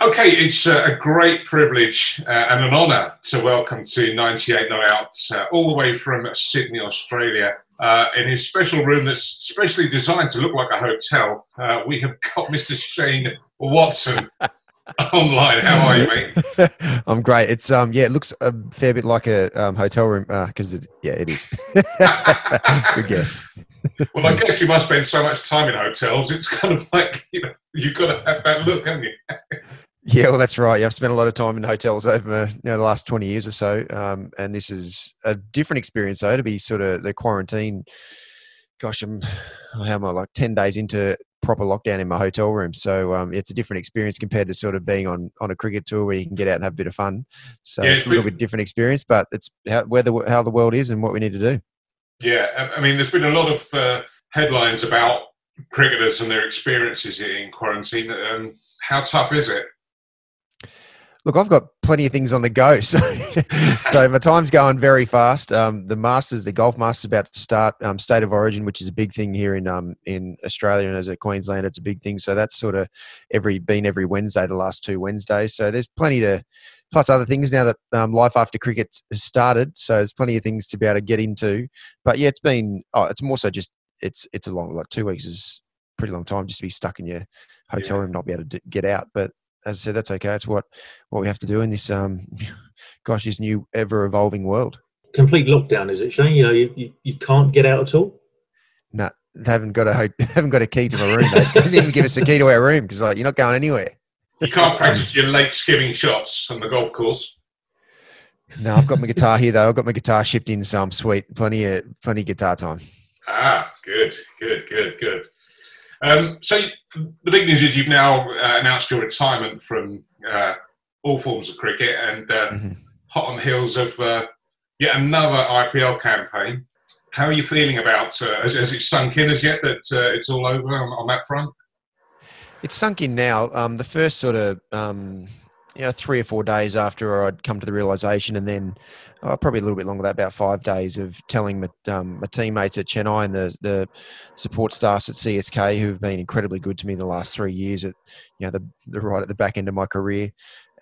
Okay, it's uh, a great privilege uh, and an honour to welcome to 98 Not Out, uh, all the way from Sydney, Australia. Uh, in his special room that's specially designed to look like a hotel, uh, we have got Mr. Shane Watson online. How are you, mate? I'm great. It's um yeah, it looks a fair bit like a um, hotel room because uh, it, yeah, it is. Good guess. well, I guess you must spend so much time in hotels. It's kind of like you know you've got to have that look, haven't you? Yeah, well, that's right. Yeah, I've spent a lot of time in hotels over you know, the last 20 years or so. Um, and this is a different experience, though, to be sort of the quarantine. Gosh, I'm, how am I, like 10 days into proper lockdown in my hotel room. So um, it's a different experience compared to sort of being on, on a cricket tour where you can get out and have a bit of fun. So yeah, it's, it's a little bit different experience, but it's how, where the, how the world is and what we need to do. Yeah, I mean, there's been a lot of uh, headlines about cricketers and their experiences in quarantine. Um, how tough is it? Look, I've got plenty of things on the go, so so my time's going very fast. Um, the Masters, the Golf Masters, about to start. Um, State of Origin, which is a big thing here in um, in Australia and as a Queenslander, it's a big thing. So that's sort of every been every Wednesday, the last two Wednesdays. So there's plenty to plus other things now that um, life after cricket has started. So there's plenty of things to be able to get into. But yeah, it's been oh, it's more so just it's it's a long like two weeks is pretty long time just to be stuck in your hotel yeah. room, not be able to get out. But as I said, that's okay. It's what what we have to do in this um, gosh, this new ever evolving world. Complete lockdown, is it, Shane? You know, you, you, you can't get out at all. No, they haven't got a haven't got a key to my room. They didn't even give us a key to our room because like you're not going anywhere. You can't practice your late skimming shots on the golf course. No, I've got my guitar here though. I've got my guitar shipped in, so I'm sweet. Plenty of plenty of guitar time. Ah, good, good, good, good. Um, so the big news is you've now uh, announced your retirement from uh, all forms of cricket and uh, mm-hmm. hot on the heels of uh, yet another IPL campaign. How are you feeling about? Uh, has, has, it sunk in as yet that uh, it's all over on, on, that front? It's sunk in now. Um, the first sort of um, you know three or four days after I'd come to the realization, and then oh, probably a little bit longer than that, about five days of telling my, um, my teammates at Chennai and the the support staffs at CSK who have been incredibly good to me the last three years at you know the, the right at the back end of my career,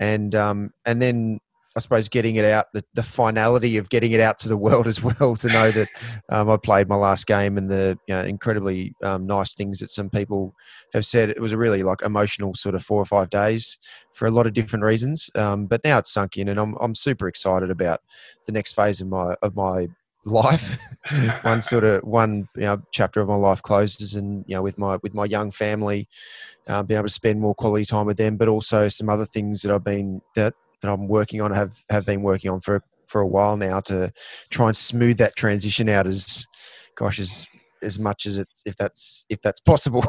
and um, and then I suppose getting it out, the, the finality of getting it out to the world as well, to know that um, I played my last game and the you know, incredibly um, nice things that some people have said. It was a really like emotional sort of four or five days for a lot of different reasons. Um, but now it's sunk in, and I'm I'm super excited about the next phase of my of my life. one sort of one you know, chapter of my life closes, and you know with my with my young family, uh, being able to spend more quality time with them, but also some other things that I've been that that I'm working on, have have been working on for for a while now to try and smooth that transition out as, gosh, as as much as it's if that's if that's possible.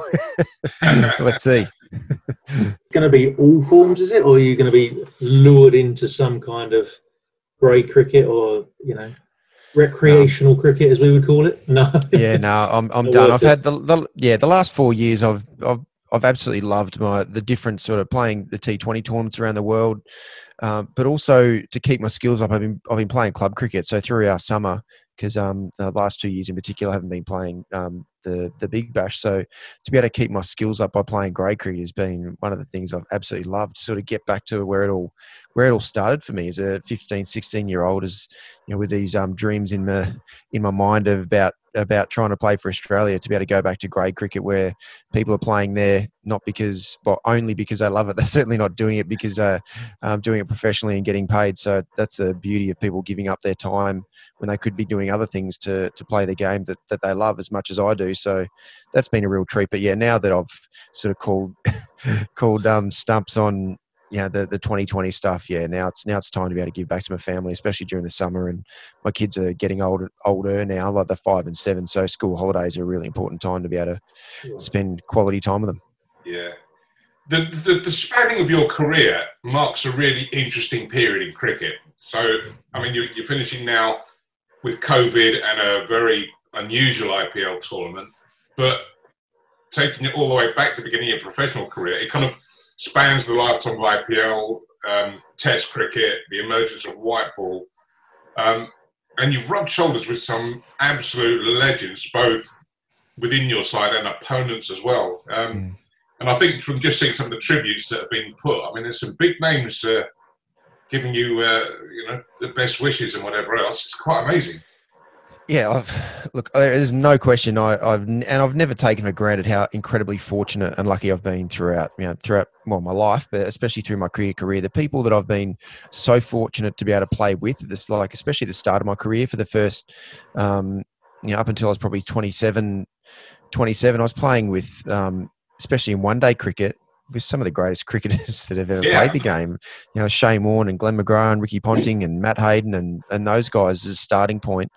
Let's see. It's going to be all forms, is it, or are you going to be lured into some kind of grade cricket or you know? recreational no. cricket as we would call it no yeah no i'm, I'm done i've had the, the yeah the last four years i've i've I've absolutely loved my the different sort of playing the T20 tournaments around the world, um, but also to keep my skills up. I've been I've been playing club cricket, so through our summer because um, the last two years in particular I haven't been playing um, the the Big Bash. So to be able to keep my skills up by playing grade cricket has been one of the things I've absolutely loved. Sort of get back to where it all where it all started for me as a 15, 16 year old, as you know, with these um, dreams in my in my mind of about about trying to play for Australia to be able to go back to grade cricket where people are playing there not because well only because they love it. They're certainly not doing it because they're um, doing it professionally and getting paid. So that's the beauty of people giving up their time when they could be doing other things to to play the game that, that they love as much as I do. So that's been a real treat. But yeah, now that I've sort of called called um, stumps on you know the the 2020 stuff yeah now it's now it's time to be able to give back to my family especially during the summer and my kids are getting older older now like they're five and seven so school holidays are a really important time to be able to spend quality time with them. Yeah. The, the, the spanning of your career marks a really interesting period in cricket. So i mean you're, you're finishing now with covid and a very unusual ipl tournament but taking it all the way back to the beginning of your professional career it kind of spans the lifetime of IPL, um, Test cricket, the emergence of white ball, um, and you've rubbed shoulders with some absolute legends, both within your side and opponents as well. Um, mm. And I think from just seeing some of the tributes that have been put, I mean, there's some big names uh, giving you, uh, you know, the best wishes and whatever else. It's quite amazing. Yeah, I've, look, there's no question. I, have and I've never taken for granted how incredibly fortunate and lucky I've been throughout, you know, throughout well my life, but especially through my career. Career, the people that I've been so fortunate to be able to play with, this like especially the start of my career for the first, um, you know, up until I was probably 27, 27, I was playing with, um, especially in one day cricket, with some of the greatest cricketers that have ever yeah. played the game. You know, Shane Warne and Glenn McGrath and Ricky Ponting and Matt Hayden and, and those guys as a starting point.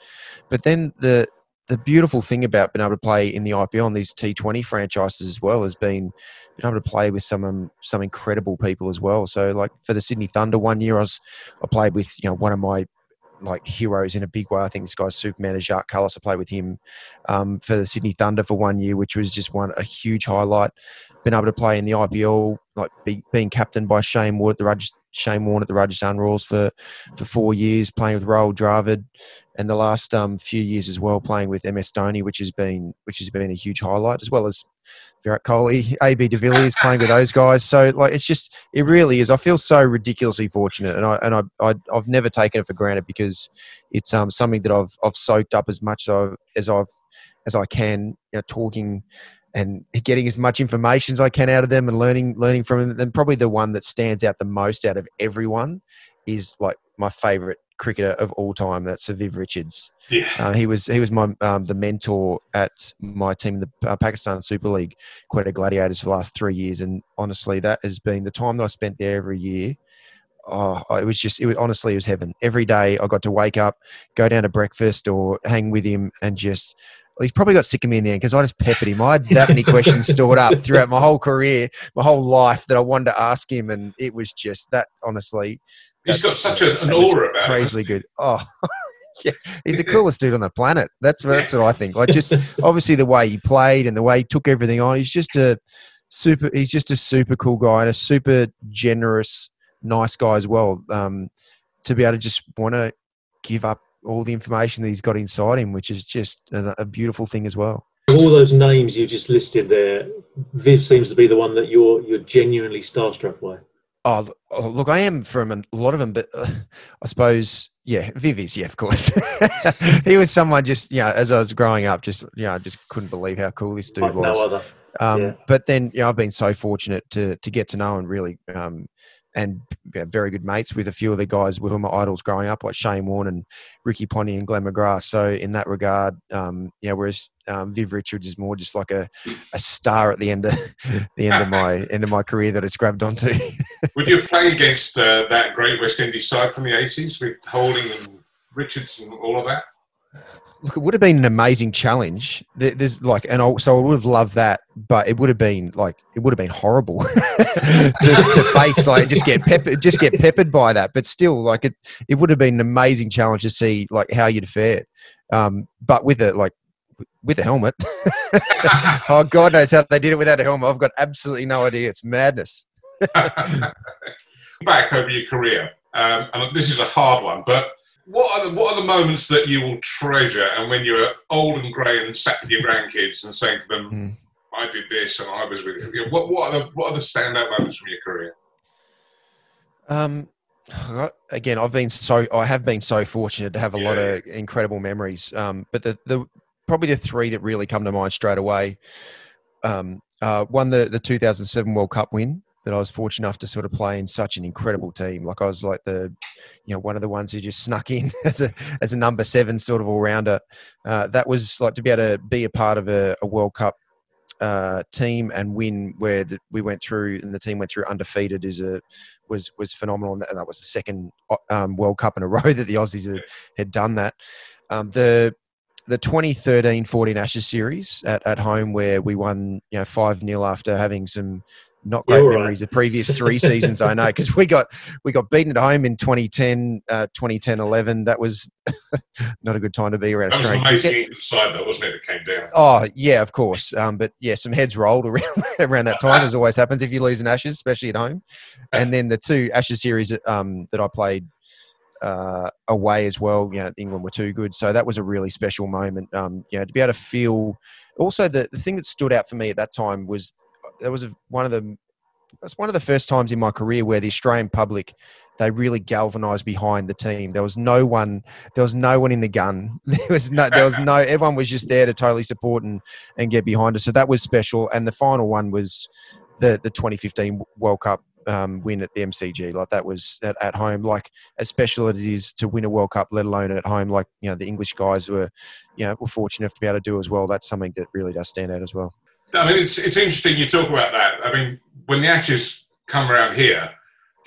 But then the the beautiful thing about being able to play in the IPL and these T20 franchises as well has been being able to play with some um, some incredible people as well. So like for the Sydney Thunder one year, I was I played with you know one of my like heroes in a big way. I think this guy's Superman is Jacques Kallis. I played with him um, for the Sydney Thunder for one year, which was just one a huge highlight. Been able to play in the IPL, like be, being captained by Shane at the Shane Warne at the Rajasthan Royals for for four years, playing with Rahul Dravid, and the last um, few years as well playing with MS Dhoni, which has been which has been a huge highlight, as well as Virat Kohli, AB de Villiers playing with those guys. So like it's just it really is. I feel so ridiculously fortunate, and I and I, I have never taken it for granted because it's um something that I've I've soaked up as much as I've as I can, you know, talking and getting as much information as I can out of them and learning learning from them. And probably the one that stands out the most out of everyone is like my favourite cricketer of all time. That's Viv Richards. Yeah, uh, he was he was my um, the mentor at my team, in the uh, Pakistan Super League, Quetta Gladiators for the last three years. And honestly, that has been the time that I spent there every year. Oh, it was just it was honestly it was heaven. Every day I got to wake up, go down to breakfast, or hang with him, and just he's probably got sick of me in the end because I just peppered him. I had that many questions stored up throughout my whole career, my whole life that I wanted to ask him, and it was just that. Honestly, He's got such a, an aura about crazily him. good. Oh, yeah, he's the coolest dude on the planet. That's that's what I think. Like just obviously the way he played and the way he took everything on. He's just a super. He's just a super cool guy and a super generous, nice guy as well. Um, to be able to just want to give up all the information that he's got inside him, which is just a, a beautiful thing as well. All those names you just listed there, Viv seems to be the one that you're you're genuinely starstruck by. Oh, oh, look, I am from a lot of them, but uh, I suppose, yeah, Vivi's, yeah, of course. he was someone just, you know, as I was growing up, just, you know, I just couldn't believe how cool this dude like was. No other. Um, yeah. But then, you know, I've been so fortunate to to get to know and really um, and very good mates with a few of the guys with whom my idols growing up, like Shane Warne and Ricky Ponting and Glenn McGrath. So in that regard, um, yeah, whereas um, Viv Richards is more just like a, a star at the end of the end of my end of my career that it's grabbed onto. Would you play against uh, that great West Indies side from the eighties with Holding and Richards and all of that? Look, it would have been an amazing challenge. There's like, and I, so I would have loved that, but it would have been like, it would have been horrible to, to, face, like, just get peppered, just get peppered by that. But still, like, it, it would have been an amazing challenge to see like how you'd fared. Um, but with it, like, with a helmet. oh, God knows how they did it without a helmet. I've got absolutely no idea. It's madness. Back over your career, um, and this is a hard one, but what are the what are the moments that you will treasure and when you're old and grey and sat with your grandkids and saying to them mm. I did this and I was with you what what are the what are the standout moments from your career um again I've been so I have been so fortunate to have a yeah. lot of incredible memories um but the the probably the three that really come to mind straight away um uh, one the the 2007 World Cup win that I was fortunate enough to sort of play in such an incredible team. Like I was like the, you know, one of the ones who just snuck in as a as a number seven sort of all rounder. Uh, that was like to be able to be a part of a, a World Cup uh, team and win where the, we went through and the team went through undefeated is a was was phenomenal. And that, and that was the second uh, um, World Cup in a row that the Aussies had, had done that. Um, the the 2013-14 Ashes series at, at home where we won you know 5 0 after having some not great You're memories right. of previous three seasons i know because we got we got beaten at home in 2010 uh, 2010 11 that was not a good time to be around that was Australia. amazing side though wasn't it that came down oh yeah of course um, but yeah some heads rolled around around that time as always happens if you lose an ashes especially at home and then the two ashes series um, that i played uh, away as well. You know, England were too good, so that was a really special moment. Um, you know, to be able to feel. Also, the, the thing that stood out for me at that time was that was one of the that's one of the first times in my career where the Australian public they really galvanized behind the team. There was no one there was no one in the gun. There was no there was no everyone was just there to totally support and and get behind us. So that was special and the final one was the the 2015 World Cup um, win at the MCG. Like that was at, at home. Like as special as it is to win a World Cup, let alone at home. Like you know the English guys were, you know, were fortunate enough to be able to do as well. That's something that really does stand out as well. I mean, it's it's interesting you talk about that. I mean, when the Ashes come around here,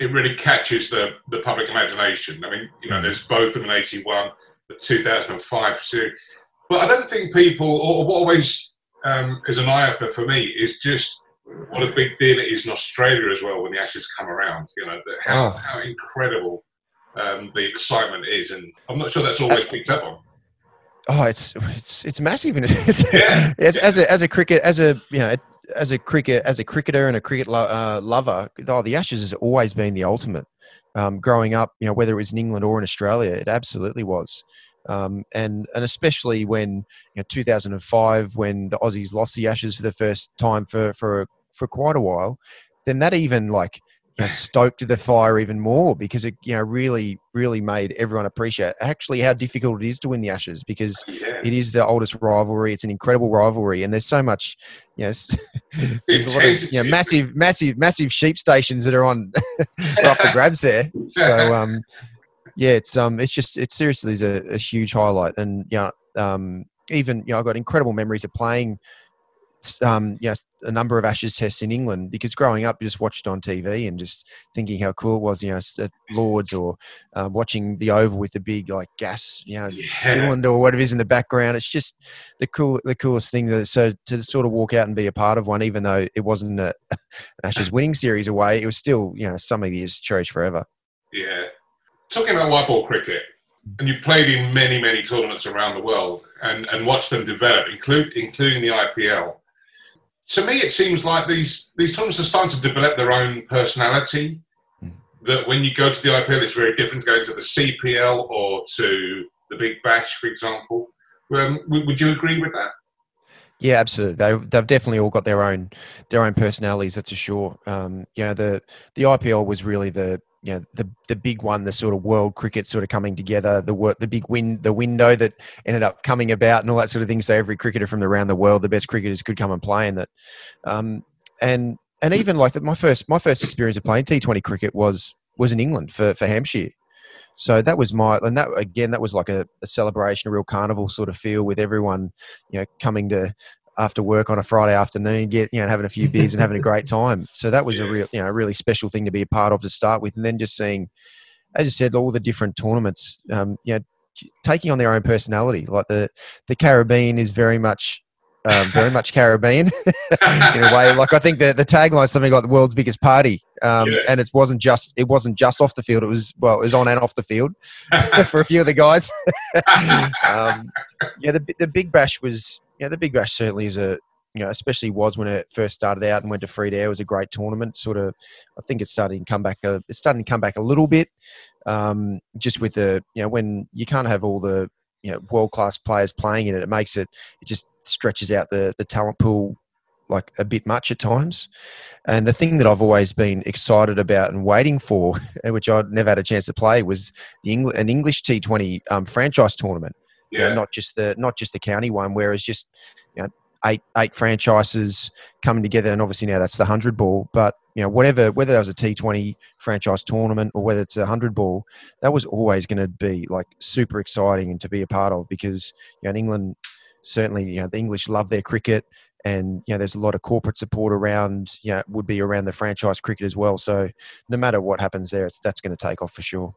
it really catches the the public imagination. I mean, you know, there's both of in '81, the 2005 series, but I don't think people, or what always um, is an eye opener for me, is just what a big deal it is in Australia as well when the Ashes come around. You know, how, oh. how incredible um, the excitement is, and I'm not sure that's always picked up on. Oh, it's it's it's massive, it's, yeah. as, as a as a cricket as a you know as a cricket as a cricketer and a cricket lo- uh, lover. Oh, the Ashes has always been the ultimate. Um, growing up, you know, whether it was in England or in Australia, it absolutely was. Um, and and especially when you know 2005 when the Aussies lost the Ashes for the first time for for for quite a while, then that even like know, stoked the fire even more because it you know really really made everyone appreciate actually how difficult it is to win the Ashes because yeah. it is the oldest rivalry. It's an incredible rivalry, and there's so much yes, you know, you know, massive massive massive sheep stations that are on up the grabs there. So um, yeah, it's um, it's just it seriously is a, a huge highlight, and yeah, you know, um, even you know, I've got incredible memories of playing. Um, you know, a number of Ashes tests in England because growing up, you just watched on TV and just thinking how cool it was, you know, at Lords or um, watching the Oval with the big like gas, you know, yeah. cylinder or whatever it is in the background. It's just the cool, the coolest thing. That so to sort of walk out and be a part of one, even though it wasn't a, an Ashes winning series away, it was still you know something you just cherish forever. Yeah, talking about white ball cricket, and you've played in many, many tournaments around the world and, and watched them develop, include, including the IPL. To me, it seems like these, these tournaments are starting to develop their own personality. That when you go to the IPL, it's very different to going to the CPL or to the Big Bash, for example. Um, would you agree with that? Yeah, absolutely. They, they've definitely all got their own their own personalities. That's for sure. Um, you know, the the IPL was really the you know the the big one, the sort of world cricket sort of coming together, the work, the big win, the window that ended up coming about, and all that sort of thing. So every cricketer from around the world, the best cricketers could come and play in that. Um, and and even like the, my first my first experience of playing T Twenty cricket was was in England for for Hampshire. So that was my and that again that was like a, a celebration, a real carnival sort of feel with everyone, you know, coming to after work on a Friday afternoon, get you know having a few beers and having a great time. So that was yeah. a real you know a really special thing to be a part of to start with, and then just seeing, as I said, all the different tournaments, um, you know, taking on their own personality. Like the the Caribbean is very much. Um, very much Caribbean in a way. Like I think the the tagline is something like the world's biggest party, um, yeah. and it wasn't just it wasn't just off the field. It was well, it was on and off the field for a few of the guys. um, yeah, the the Big Bash was yeah, the Big Bash certainly is a you know, especially was when it first started out and went to free air was a great tournament. Sort of, I think it's starting to come back. A, it's starting to come back a little bit, um, just with the you know when you can't have all the you know world class players playing in it. It makes it it just stretches out the the talent pool like a bit much at times. And the thing that I've always been excited about and waiting for, which I'd never had a chance to play, was the Engl- an English T20 um, franchise tournament yeah. You know, not just the not just the county one. Whereas just you know eight eight franchises coming together, and obviously now that's the hundred ball. But you know whatever whether that was a T Twenty franchise tournament or whether it's a hundred ball, that was always going to be like super exciting and to be a part of because you know in England certainly you know the English love their cricket and you know there's a lot of corporate support around you know would be around the franchise cricket as well so no matter what happens there it's that's going to take off for sure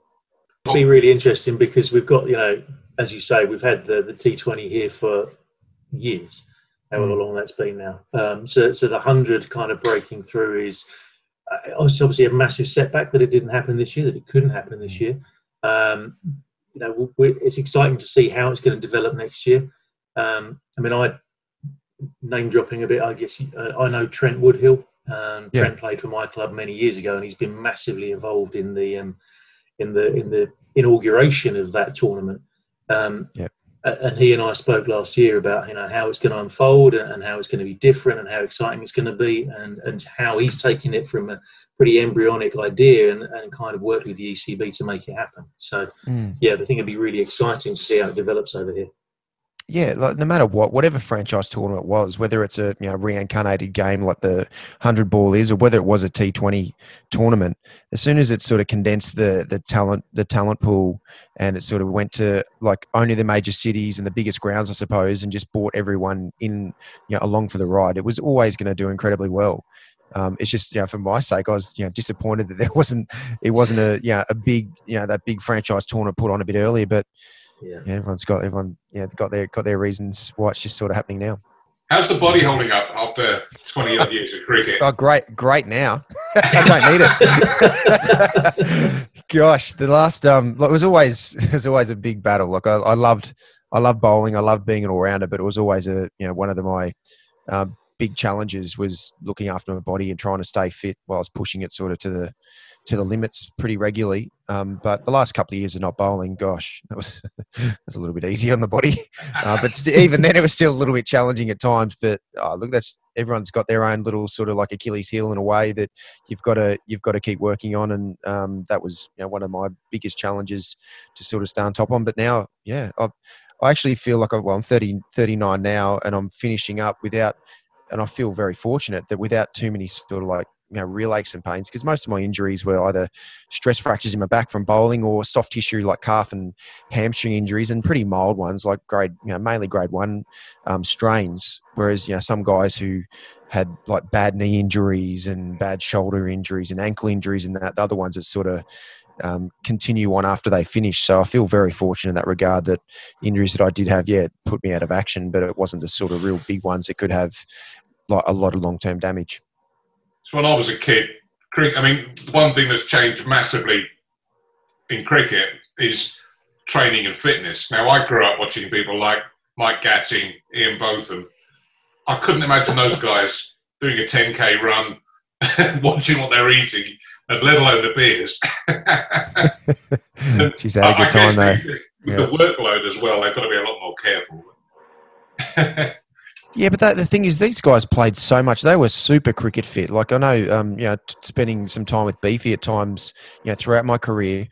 be really interesting because we've got you know as you say, we've had the, the T20 here for years, however mm. long that's been now. Um, so, so the 100 kind of breaking through is uh, obviously a massive setback that it didn't happen this year, that it couldn't happen this hmm. year. Um, you know, it's exciting to see how it's going to develop next year. Um, I mean, I name dropping a bit. I guess uh, I know Trent Woodhill. Um, yeah. Trent played for my club many years ago, and he's been massively involved in the um, in the in the inauguration of that tournament. Um, yeah. And he and I spoke last year about you know how it's going to unfold and how it's going to be different and how exciting it's going to be and and how he's taking it from a pretty embryonic idea and, and kind of worked with the ECB to make it happen. So mm. yeah, I think it'd be really exciting to see how it develops over here yeah, like no matter what, whatever franchise tournament was, whether it's a you know reincarnated game like the hundred ball is, or whether it was a T Twenty tournament, as soon as it sort of condensed the the talent the talent pool, and it sort of went to like only the major cities and the biggest grounds, I suppose, and just brought everyone in you know along for the ride, it was always going to do incredibly well. Um, it's just you know for my sake, I was you know disappointed that there wasn't it wasn't a you know a big you know that big franchise tournament put on a bit earlier, but yeah. yeah. everyone's got everyone yeah got their got their reasons why it's just sort of happening now. How's the body holding up after twenty odd years of cricket? Oh, great, great now. I don't need it. Gosh, the last um, it was always it was always a big battle. Like I, I loved I loved bowling. I loved being an all rounder, but it was always a you know one of the, my um, big challenges was looking after my body and trying to stay fit while I was pushing it sort of to the to the limits pretty regularly. Um, but the last couple of years of not bowling, gosh, that was that was a little bit easy on the body. Uh, but st- even then, it was still a little bit challenging at times. But oh, look, that's everyone's got their own little sort of like Achilles heel in a way that you've got to you've got to keep working on. And um, that was you know, one of my biggest challenges to sort of stay on top on. But now, yeah, I've, I actually feel like i well, I'm 30, 39 now, and I'm finishing up without and I feel very fortunate that without too many sort of like you know real aches and pains because most of my injuries were either stress fractures in my back from bowling or soft tissue like calf and hamstring injuries and pretty mild ones like grade you know mainly grade one um, strains whereas you know some guys who had like bad knee injuries and bad shoulder injuries and ankle injuries and that the other ones that sort of um, continue on after they finish. So I feel very fortunate in that regard that injuries that I did have, yeah, put me out of action, but it wasn't the sort of real big ones that could have like a lot of long term damage. So when I was a kid, cricket. I mean, one thing that's changed massively in cricket is training and fitness. Now, I grew up watching people like Mike Gatting, Ian Botham. I couldn't imagine those guys doing a 10k run, watching what they're eating, and let alone the beers. She's had a good time there. With yeah. the workload as well, they've got to be a lot more careful. Yeah, but that, the thing is, these guys played so much. They were super cricket fit. Like I know, um, you know, t- spending some time with Beefy at times, you know, throughout my career,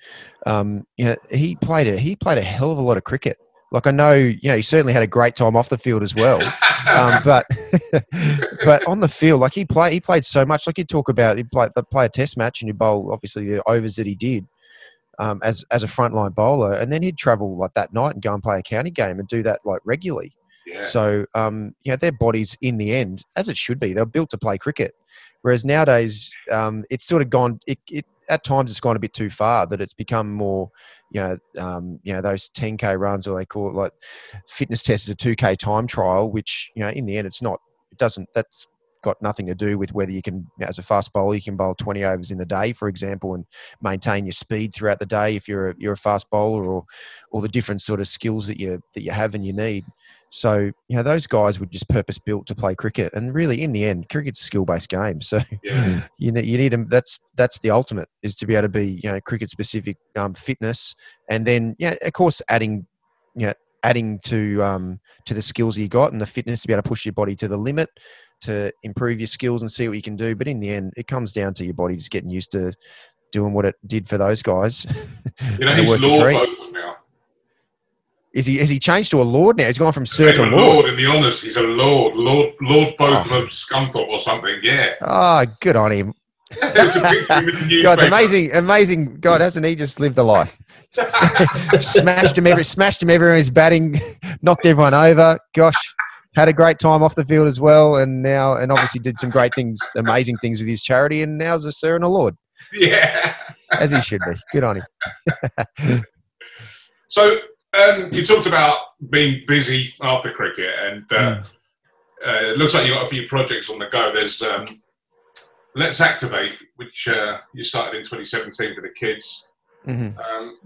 um, you know, he played a he played a hell of a lot of cricket. Like I know, you know, he certainly had a great time off the field as well. um, but but on the field, like he played, he played so much. Like you talk about, he played play a test match and you bowl obviously the overs that he did. Um, as as a frontline bowler, and then he'd travel like that night and go and play a county game and do that like regularly. So, um, you know, their bodies in the end, as it should be, they're built to play cricket. Whereas nowadays, um, it's sort of gone. It, it, at times it's gone a bit too far. That it's become more, you know, um, you know those 10k runs, or they call it like fitness tests, a 2k time trial. Which you know, in the end, it's not. It doesn't. That's got nothing to do with whether you can, as a fast bowler, you can bowl 20 overs in a day, for example, and maintain your speed throughout the day if you're a, you're a fast bowler, or or the different sort of skills that you that you have and you need. So, you know, those guys were just purpose built to play cricket. And really, in the end, cricket's a skill based game. So, yeah. you know, you need them. That's that's the ultimate is to be able to be, you know, cricket specific um, fitness. And then, yeah, of course, adding, you know, adding to um, to the skills you got and the fitness to be able to push your body to the limit to improve your skills and see what you can do. But in the end, it comes down to your body just getting used to doing what it did for those guys. You know, Botham now. Is he? Has he changed to a lord now? He's gone from sir to lord. Lord. In the honours, he's a lord, Lord, Lord Botham oh. of Scunthorpe or something. Yeah. Ah, oh, good on him. God, amazing, amazing. God, hasn't he just lived the life? smashed him every, smashed him everywhere. He's batting, knocked everyone over. Gosh, had a great time off the field as well, and now, and obviously did some great things, amazing things with his charity, and now's a sir and a lord. Yeah, as he should be. Good on him. so um, you talked about being busy after cricket, and uh, mm. uh, it looks like you've got a few projects on the go. There's um, Let's Activate, which uh, you started in 2017 for the kids. Mm-hmm. Um,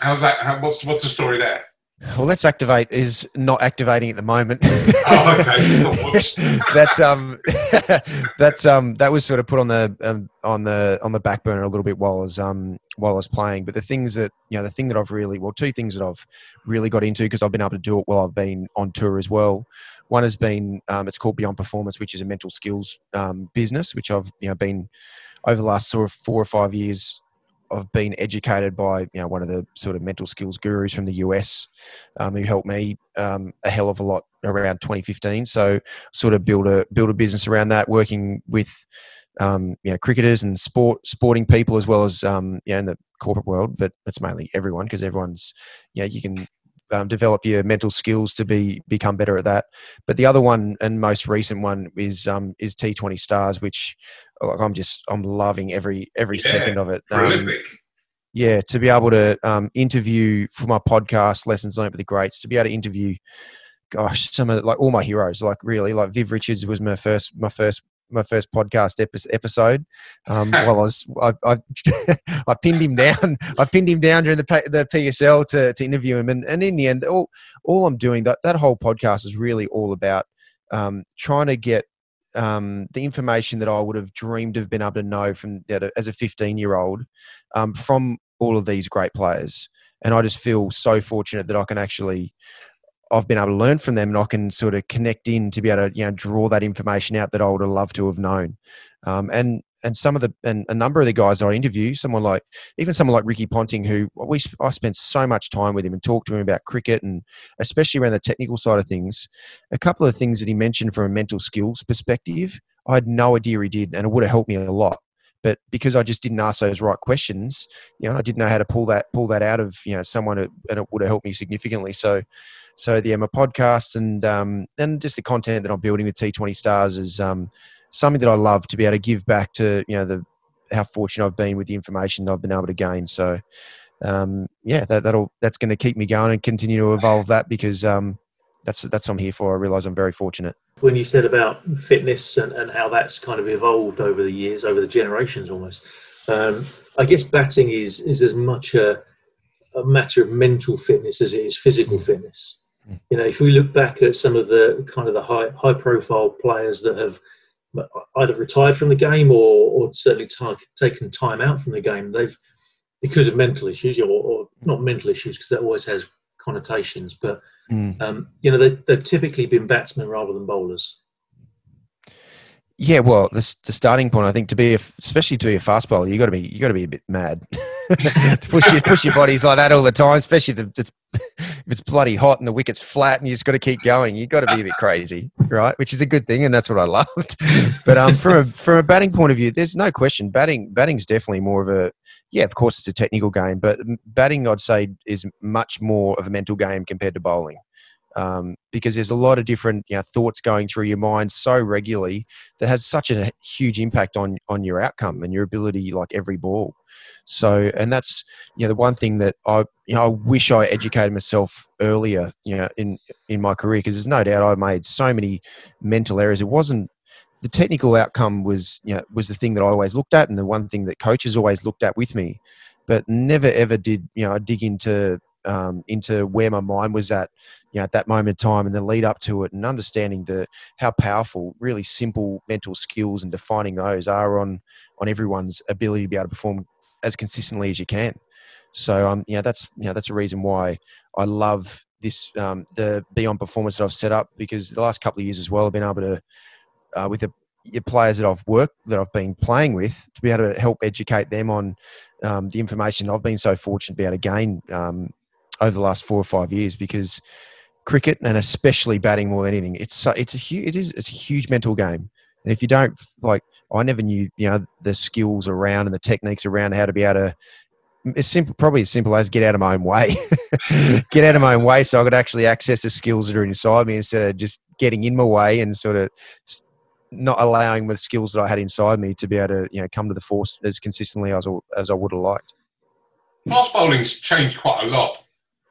how's that? How, what's what's the story there? Well, let's activate is not activating at the moment. oh, okay. That's um, that's um, that was sort of put on the um, on the on the back burner a little bit while I was um while I was playing. But the things that you know, the thing that I've really well, two things that I've really got into because I've been able to do it while I've been on tour as well. One has been um, it's called Beyond Performance, which is a mental skills um, business, which I've you know been over the last sort of four or five years I've been educated by you know one of the sort of mental skills gurus from the US um, who helped me um, a hell of a lot around 2015. So sort of build a build a business around that, working with um, you know cricketers and sport sporting people as well as um, in the corporate world, but it's mainly everyone because everyone's know you can um, develop your mental skills to be become better at that. But the other one and most recent one is um, is T20 Stars, which like I'm just I'm loving every every yeah, second of it. Um, yeah, to be able to um, interview for my podcast, Lessons Learned with the Greats, to be able to interview, gosh, some of like all my heroes, like really, like Viv Richards was my first my first my first podcast episode. Um, while I was, I, I, I, pinned him down. I pinned him down during the the PSL to, to interview him, and, and in the end, all all I'm doing that that whole podcast is really all about um, trying to get um, the information that I would have dreamed of being able to know from as a 15 year old um, from all of these great players. And I just feel so fortunate that I can actually, I've been able to learn from them and I can sort of connect in to be able to, you know, draw that information out that I would have loved to have known. Um, and and some of the and a number of the guys I interview, someone like even someone like Ricky Ponting, who we I spent so much time with him and talked to him about cricket and especially around the technical side of things. A couple of things that he mentioned from a mental skills perspective, I had no idea he did, and it would have helped me a lot. But because I just didn't ask those right questions, you know, I didn't know how to pull that pull that out of you know someone, and it would have helped me significantly. So, so yeah, my podcast and um, and just the content that I'm building with T20 Stars is um, something that I love to be able to give back to you know the how fortunate I've been with the information I've been able to gain. So um, yeah, that, that'll that's going to keep me going and continue to evolve that because um, that's that's what I'm here for. I realise I'm very fortunate. When you said about fitness and, and how that's kind of evolved over the years, over the generations almost, um, I guess batting is is as much a, a matter of mental fitness as it is physical fitness. You know, if we look back at some of the kind of the high high profile players that have either retired from the game or, or certainly t- taken time out from the game. They've because of mental issues, or, or not mental issues, because that always has connotations. But mm. um, you know, they, they've typically been batsmen rather than bowlers. Yeah, well, the, the starting point, I think, to be a, especially to be a fast bowler, you got to be you got to be a bit mad. push your push your bodies like that all the time, especially if it's if it's bloody hot and the wicket's flat and you just got to keep going. you've got to be a bit crazy, right? Which is a good thing, and that's what I loved. But um, from a from a batting point of view, there's no question. Batting batting's definitely more of a yeah, of course, it's a technical game, but batting, I'd say, is much more of a mental game compared to bowling um, because there's a lot of different you know, thoughts going through your mind so regularly that has such a huge impact on on your outcome and your ability like every ball. So and that's you know the one thing that i you know i wish i educated myself earlier you know in in my career because there's no doubt i made so many mental errors. It wasn't the technical outcome was you know was the thing that i always looked at and the one thing that coaches always looked at with me but never ever did you know i dig into um, into where my mind was at, you know, at that moment in time, and the lead up to it, and understanding the how powerful, really simple mental skills and defining those are on on everyone's ability to be able to perform as consistently as you can. So, um, you know, that's you know that's a reason why I love this um, the Beyond Performance that I've set up because the last couple of years as well, I've been able to uh, with the your players that I've worked that I've been playing with to be able to help educate them on um, the information I've been so fortunate to be able to gain um, over the last four or five years because cricket and especially batting more than anything, it's it's a huge it is it's a huge mental game. And if you don't like, I never knew you know the skills around and the techniques around how to be able to. It's simple, probably as simple as get out of my own way. get out of my own way, so I could actually access the skills that are inside me instead of just getting in my way and sort of not allowing the skills that I had inside me to be able to you know come to the force as consistently as as I would have liked. Fast bowling's changed quite a lot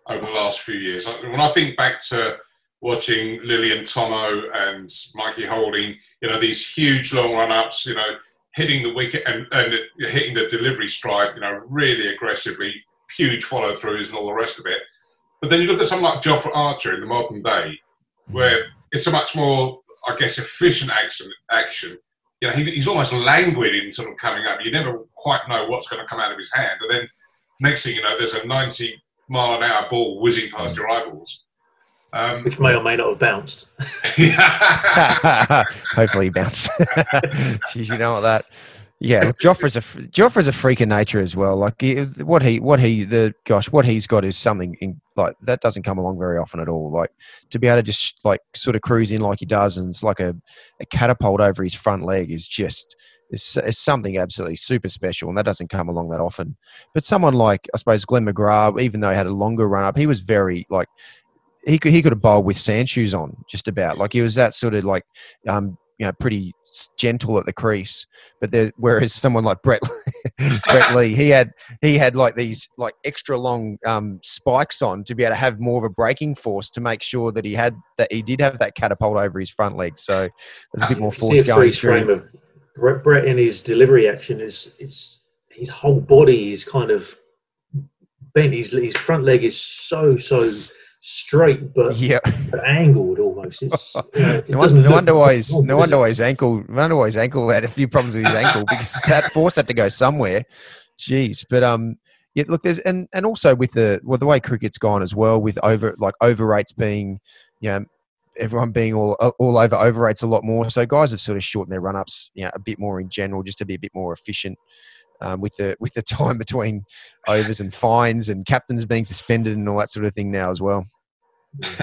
over the last few years. When I think back to watching Lillee and Thommo and Mikey Holding, you know, these huge long run ups, you know, hitting the wicket and, and hitting the delivery stride, you know, really aggressively, huge follow throughs and all the rest of it. But then you look at someone like Jofra Archer in the modern day, where it's a much more, I guess, efficient action. Action. You know, he, he's almost languid in sort of coming up. You never quite know what's going to come out of his hand, and then next thing you know, there's a 90 mile an hour ball whizzing past your eyeballs. Um, Which may or may not have bounced. Hopefully, he bounced. Jeez, you know what that. Yeah, look, Jofra's a Jofra's a freak of nature as well. Like what he what he the gosh what he's got is something in, like that doesn't come along very often at all. Like to be able to just like sort of cruise in like he does, and it's like a, a catapult over his front leg is just is, is something absolutely super special, and that doesn't come along that often. But someone like I suppose Glenn McGrath, even though he had a longer run up, he was very like he could he could have bowled with sand shoes on, just about. Like he was that sort of like um, you know pretty gentle at the crease. But there, whereas someone like Brett Brett Lee, he had he had like these like extra long um, spikes on to be able to have more of a breaking force to make sure that he had that he did have that catapult over his front leg. So there's a bit more force going through. Brett, Brett in his delivery action is it's his whole body is kind of bent. His his front leg is so so straight but, yeah. but angled almost. It's, you know, it no, wonder, no wonder why his no wonder why his ankle no wonder why his ankle had a few problems with his ankle because that force had to go somewhere. Jeez, but um. Yeah, look, there's and, and also with the well the way cricket's gone as well with over like over rates being, you know, everyone being all all over overrates a lot more. So guys have sort of shortened their run ups, you know, a bit more in general, just to be a bit more efficient um, with the with the time between overs and fines and captains being suspended and all that sort of thing now as well.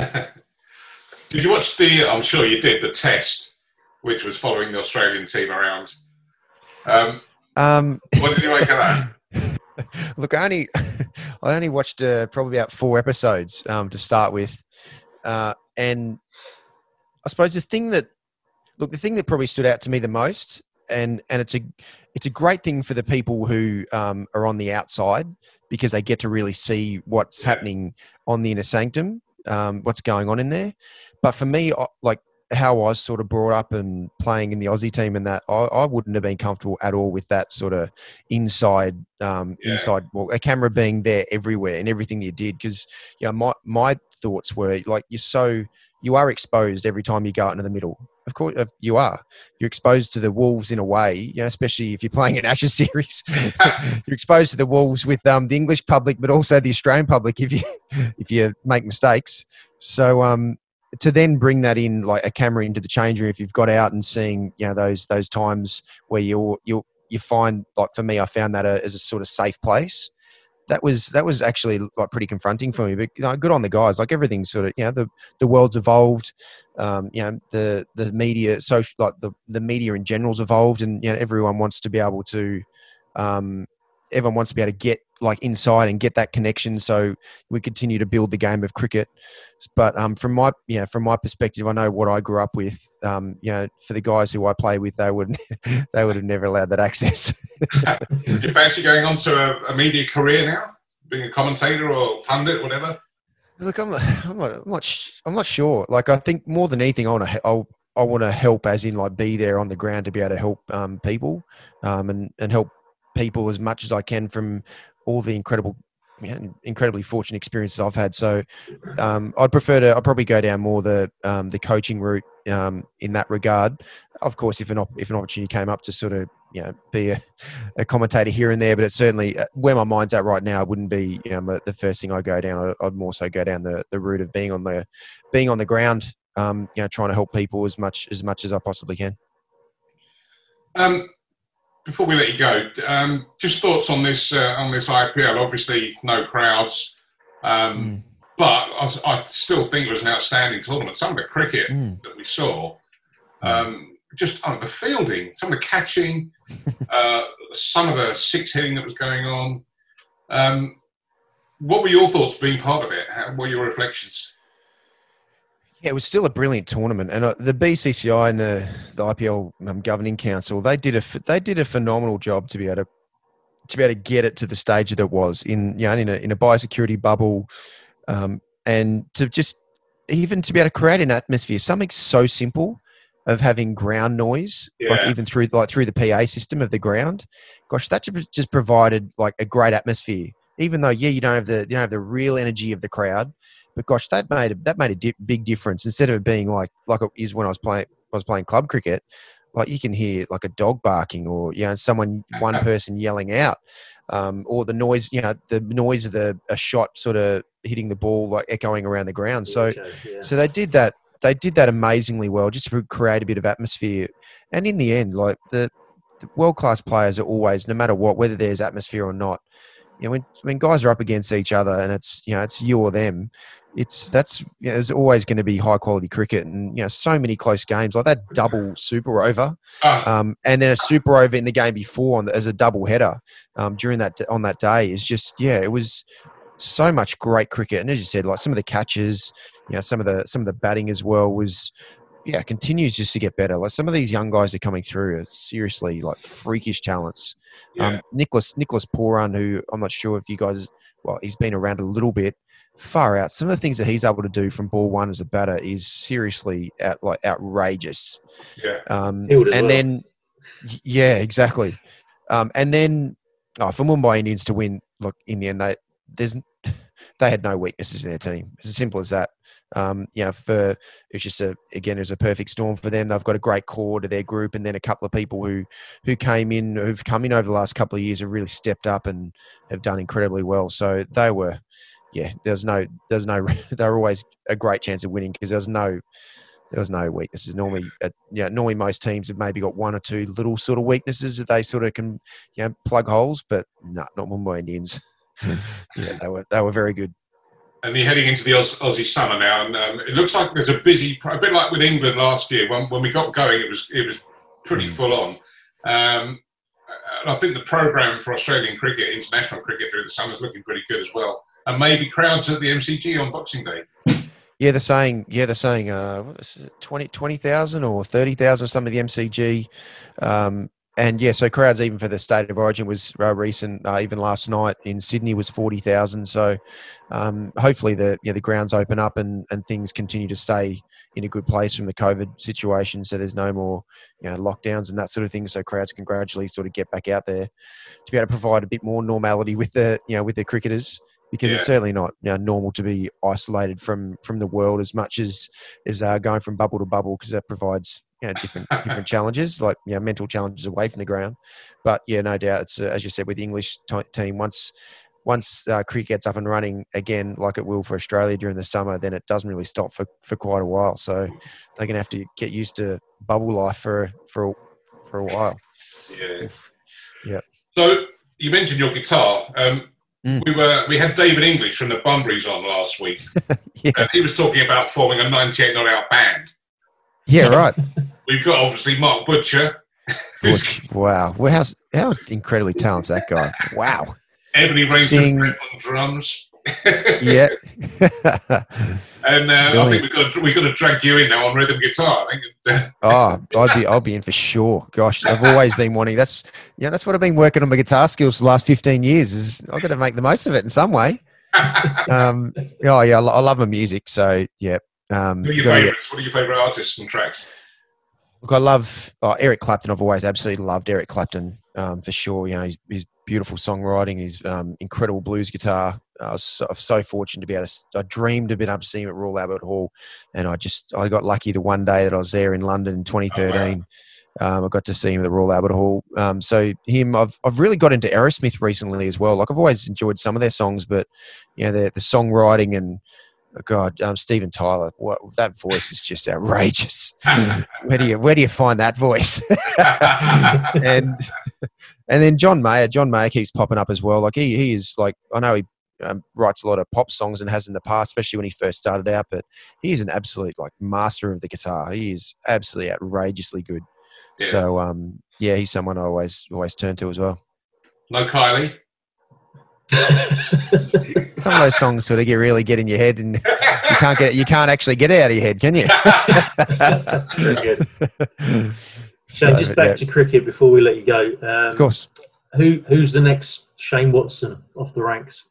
did you watch the? I'm sure you did the test, which was following the Australian team around. Um, um, what did you make of that? Look, I only I only watched uh, probably about four episodes um, to start with, uh, and I suppose the thing that look the thing that probably stood out to me the most and and it's a it's a great thing for the people who um, are on the outside because they get to really see what's yeah. happening on the inner sanctum, um, what's going on in there. But for me, like how I was sort of brought up and playing in the Aussie team and that, I, I wouldn't have been comfortable at all with that sort of inside, um, yeah. inside, well, a camera being there everywhere and everything you did. Because, you know, my, my thoughts were like, you're so, you are exposed every time you go out into the middle of course you are you're exposed to the wolves in a way you know, especially if you're playing an ashes series you're exposed to the wolves with um, the english public but also the australian public if you if you make mistakes so um, to then bring that in like a camera into the change room if you've got out and seeing you know those those times where you you you find like for me i found that a, as a sort of safe place that was that was actually like pretty confronting for me. But you know, good on the guys. Like everything's sort of you know the the world's evolved. Um, you know the the media social like the the media in general's evolved, and you know everyone wants to be able to. Um, everyone wants to be able to get like inside and get that connection. So we continue to build the game of cricket. But um, from my yeah, from my perspective, I know what I grew up with. Um, you know, for the guys who I play with, they would they would have never allowed that access. Do you fancy going on to a, a, media career now, being a commentator or pundit, whatever? Look, I'm, I'm not, I'm not, I'm not sure. Like, I think more than anything, I want to, I'll, I want to help, as in like be there on the ground to be able to help um, people, um, and and help people as much as I can from all the incredible incredibly fortunate experiences I've had. So um, I'd prefer to. I'd probably go down more the um, the coaching route um, in that regard. Of course, if an op- if an opportunity came up to sort of you know be a, a commentator here and there, but it's certainly uh, where my mind's at right now. It wouldn't be you know the first thing I go down. I'd more so go down the, the route of being on the being on the ground. Um, you know, trying to help people as much as much as I possibly can. Um, before we let you go, um, just thoughts on this uh, on this IPL. Obviously, no crowds, um, mm. but I, was, I, still think it was an outstanding tournament. Some of the cricket mm. that we saw, um, just oh, the fielding, some of the catching, uh, some of the six hitting that was going on. Um, what were your thoughts being part of it? How, what were your reflections? Yeah, it was still a brilliant tournament, and uh, the BCCI and the the IPL um, governing council they did a they did a phenomenal job to be able to to be able to get it to the stage that it was in you know in a in a biosecurity bubble, um, and to just even to be able to create an atmosphere, something so simple of having ground noise, yeah. like even through like through the PA system of the ground. Gosh, that just provided like a great atmosphere even though yeah, you don't have the you don't have the real energy of the crowd, but gosh, that made a, that made a di- big difference. Instead of it being like like it is when I was playing I was playing club cricket, like you can hear like a dog barking or you know someone one person yelling out, um, or the noise you know the noise of the a shot sort of hitting the ball like echoing around the ground. So Okay, yeah. so they did that. They did that amazingly well, just to create a bit of atmosphere. And in the end, like the, the world class players are always, no matter what, whether there's atmosphere or not. You know, when when guys are up against each other and it's you know it's you or them, it's that's you know, there's always going to be high quality cricket and you know so many close games like that double super over Ah, um, and then a super over in the game before on the, as a double header um, during that on that day is just yeah it was so much great cricket and as you said like some of the catches you know some of the some of the batting as well was yeah continues just to get better like some of these young guys are coming through are seriously like freakish talents yeah. um, Nicholas Nicholas Pooran, who I'm not sure if you guys, well, he's been around a little bit. Far out. Some of the things that he's able to do from ball one as a batter is seriously out, like outrageous. yeah. Um, and well. then, yeah, exactly. Um, and then, oh, for Mumbai Indians to win, look, in the end, they there's they had no weaknesses in their team. It's as simple as that. Um, you know, for it's just a again, it's a perfect storm for them. They've got a great core to their group, and then a couple of people who who came in, who've come in over the last couple of years, have really stepped up and have done incredibly well. So they were, yeah, there's no, there's no, they were always a great chance of winning because there's no, there was no weaknesses. Normally, uh, yeah, normally most teams have maybe got one or two little sort of weaknesses that they sort of can, you know, plug holes, but no, not Mumbai Indians. yeah, they were they were very good. and you're heading into the Aus- Aussie summer now, and um, it looks like there's a busy, a bit like with England last year. When, when we got going, it was it was pretty Mm. full on. Um, and I think the program for Australian cricket, international cricket through the summer, is looking pretty good as well. And maybe crowds at the MCG on Boxing Day. Yeah, they're saying yeah, they're saying uh, what is it, 20 20,000 or thirty thousand something. Of the MCG, um, and yeah, so crowds even for the state of origin was uh, recent. Uh, even last night in Sydney was forty thousand. So um, hopefully the yeah the grounds open up and and things continue to stay in a good place from the COVID situation. So there's no more you know lockdowns and that sort of thing. So crowds can gradually sort of get back out there to be able to provide a bit more normality with the you know with the cricketers because it's certainly not you know, normal to be isolated from from the world as much as as uh, going from bubble to bubble because that provides you know different different challenges like you know mental challenges away from the ground. But yeah, no doubt it's uh, as you said with the English t- team once. Once uh, cricket gets up and running again, like it will for Australia during the summer, then it doesn't really stop for, for quite a while. So they're going to have to get used to bubble life for for for a while. Yeah. Yeah. So you mentioned your guitar. Um, Mm. We were we had David English from the Bunburys on last week, Yeah, and he was talking about forming a 98 not out band. yeah, right. We've got obviously Mark Butcher, Butch, wow, well, how how incredibly talented that guy. Wow. Ebony on drums. Yeah. And uh, I think we've got to, we've got to drag you in now on rhythm guitar. I think uh, oh, I'd be I'll be in for sure. Gosh, I've always been wanting. That's yeah, that's what I've been working on my guitar skills the last fifteen years. Is I've got to make the most of it in some way. Um, oh yeah, I, I love my music. So yeah. Um, who are your gotta get- favourites? What are your favourite artists and tracks? Look, I love oh, Eric Clapton. I've always absolutely loved Eric Clapton um, for sure. You know, his, his beautiful songwriting, his um, incredible blues guitar. I was so, so fortunate to be able to. I dreamed of being able to see him at Royal Albert Hall, and I just I got lucky the one day that I was there in London in 2013. Um, I got to see him at the Royal Albert Hall. Um, so him, I've I've really got into Aerosmith recently as well. Like I've always enjoyed some of their songs, but you know the the songwriting and oh God, um, Steven Tyler, what that voice is just outrageous where do you where do you find that voice? and and then John Mayer, John Mayer keeps popping up as well. Like he he is like I know he um, writes a lot of pop songs and has in the past, especially when he first started out. But he is an absolute like master of the guitar. He is absolutely outrageously good. Yeah. So um yeah, he's someone I always always turn to as well. no Kylie. Some of those songs sort of get really get in your head, and you can't get you can't actually get it out of your head, can you? Very good. so, So just back yeah, to cricket before we let you go. Um, of course. Who who's the next Shane Watson off the ranks?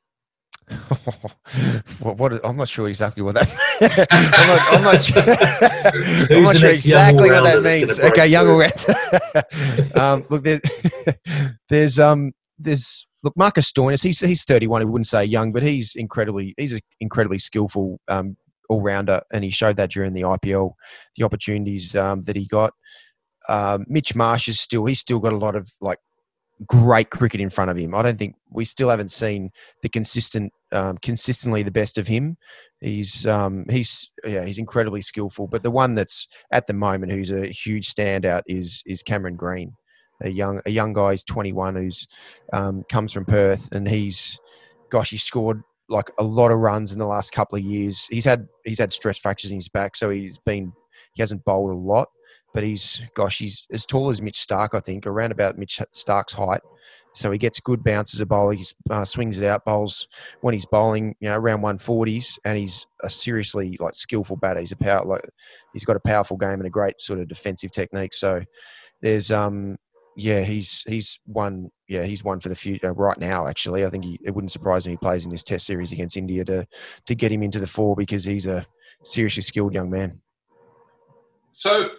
what, what? I'm not sure exactly what that. I'm not. I'm not, sure, I'm not sure exactly what that means. Okay, young through? all round. um, look, there's, there's um, there's look, Marcus Stoinis, he's he's 31. I wouldn't say young, but he's incredibly he's an incredibly skillful um, all rounder, and he showed that during the IPL, the opportunities um, that he got. Um, Mitch Marsh is still he's still got a lot of like great cricket in front of him. I don't think we still haven't seen the consistent, um, consistently the best of him. He's um, he's yeah he's incredibly skillful. But the one that's at the moment who's a huge standout is is Cameron Green, a young a young guy. He's 21 who's um, comes from Perth and he's gosh he scored like a lot of runs in the last couple of years. He's had he's had stress fractures in his back, so he's been he hasn't bowled a lot but he's gosh, he's as tall as Mitch Starc, I think, around about Mitch Starc's height. So he gets good bounces of bowling. He uh, swings it out, bowls when he's bowling, you know, around 140s, and he's a seriously like skillful batter. He's a power, like he's got a powerful game and a great sort of defensive technique. So there's um yeah, he's he's one yeah he's one for the future right now. Actually, I think he, it wouldn't surprise me he plays in this Test series against India to to get him into the four because he's a seriously skilled young man. So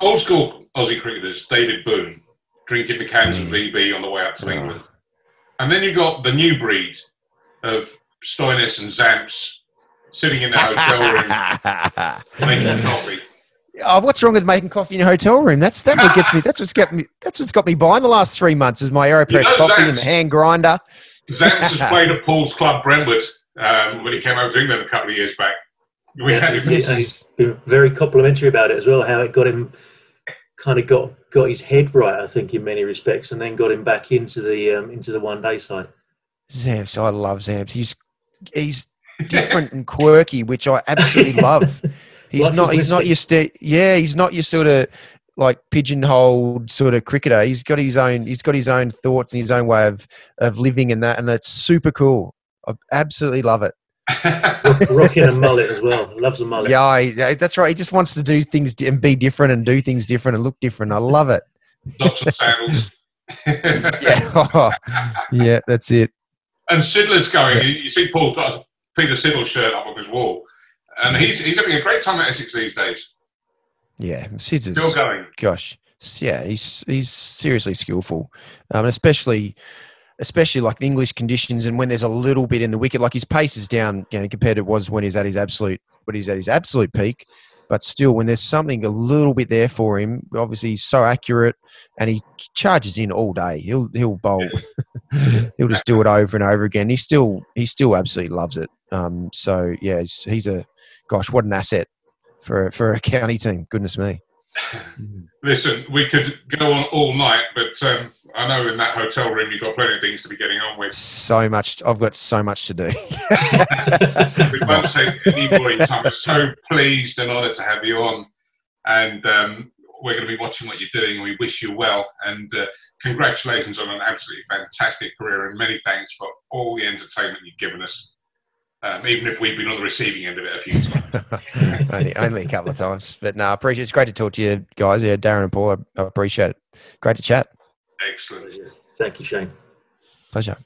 old school Aussie cricketers, David Boon, drinking the cans of VB mm. on the way up to England. And then you got the new breed of Stoinis and Zamps sitting in the hotel room making coffee. Oh, what's wrong with making coffee in a hotel room? That's that what gets me. That's what's got me. That's what's got me by in the last three months. Is my Aeropress you know, coffee Zamps, and the hand grinder. Zamps has played at Paul's Club Brentwood um, when he came over to England a couple of years back. We had him. He's very complimentary about it as well. How it got him kind of got got his head right, I think, in many respects, and then got him back into the um, into the one day side. Zamps, I love Zamps. He's he's different and quirky, which I absolutely love. He's like not he's not your st- yeah he's not your sort of like pigeonholed sort of cricketer. He's got his own he's got his own thoughts and his own way of of living and that, and it's super cool. I absolutely love it. Rocking a mullet as well. Loves a mullet. Yeah, that's right. He just wants to do things and be different and do things different and look different. I love it. Lots of sandals. yeah. Oh, yeah, that's it. And Siddle's going. Yeah. You see Paul's got a Peter Siddle shirt up on his wall. And he's he's having a great time at Essex these days. Yeah, Sid's still going. Gosh, yeah, he's he's seriously skillful, um, especially especially like the English conditions and when there's a little bit in the wicket, like his pace is down, you know, compared to was when he's at his absolute, when he's at his absolute peak. But still, when there's something a little bit there for him, obviously he's so accurate and he charges in all day. He'll he'll bowl, he'll just do it over and over again. He still he still absolutely loves it. Um, so yeah, he's, he's a gosh, what an asset for for a county team. Goodness me. Listen, we could go on all night, but um, I know in that hotel room you've got plenty of things to be getting on with. So much. I've got so much to do. we won't take any more time. So pleased and honoured to have you on. And um, we're going to be watching what you're doing. We wish you well. And uh, congratulations on an absolutely fantastic career. And many thanks for all the entertainment you've given us um, even if we've been on the receiving end of it a few times. only, only a couple of times. But no, I appreciate it. It's great to talk to you guys. Yeah, Darren and Paul, I, I appreciate it. Great to chat. Excellent. Thank you, Shane. Pleasure.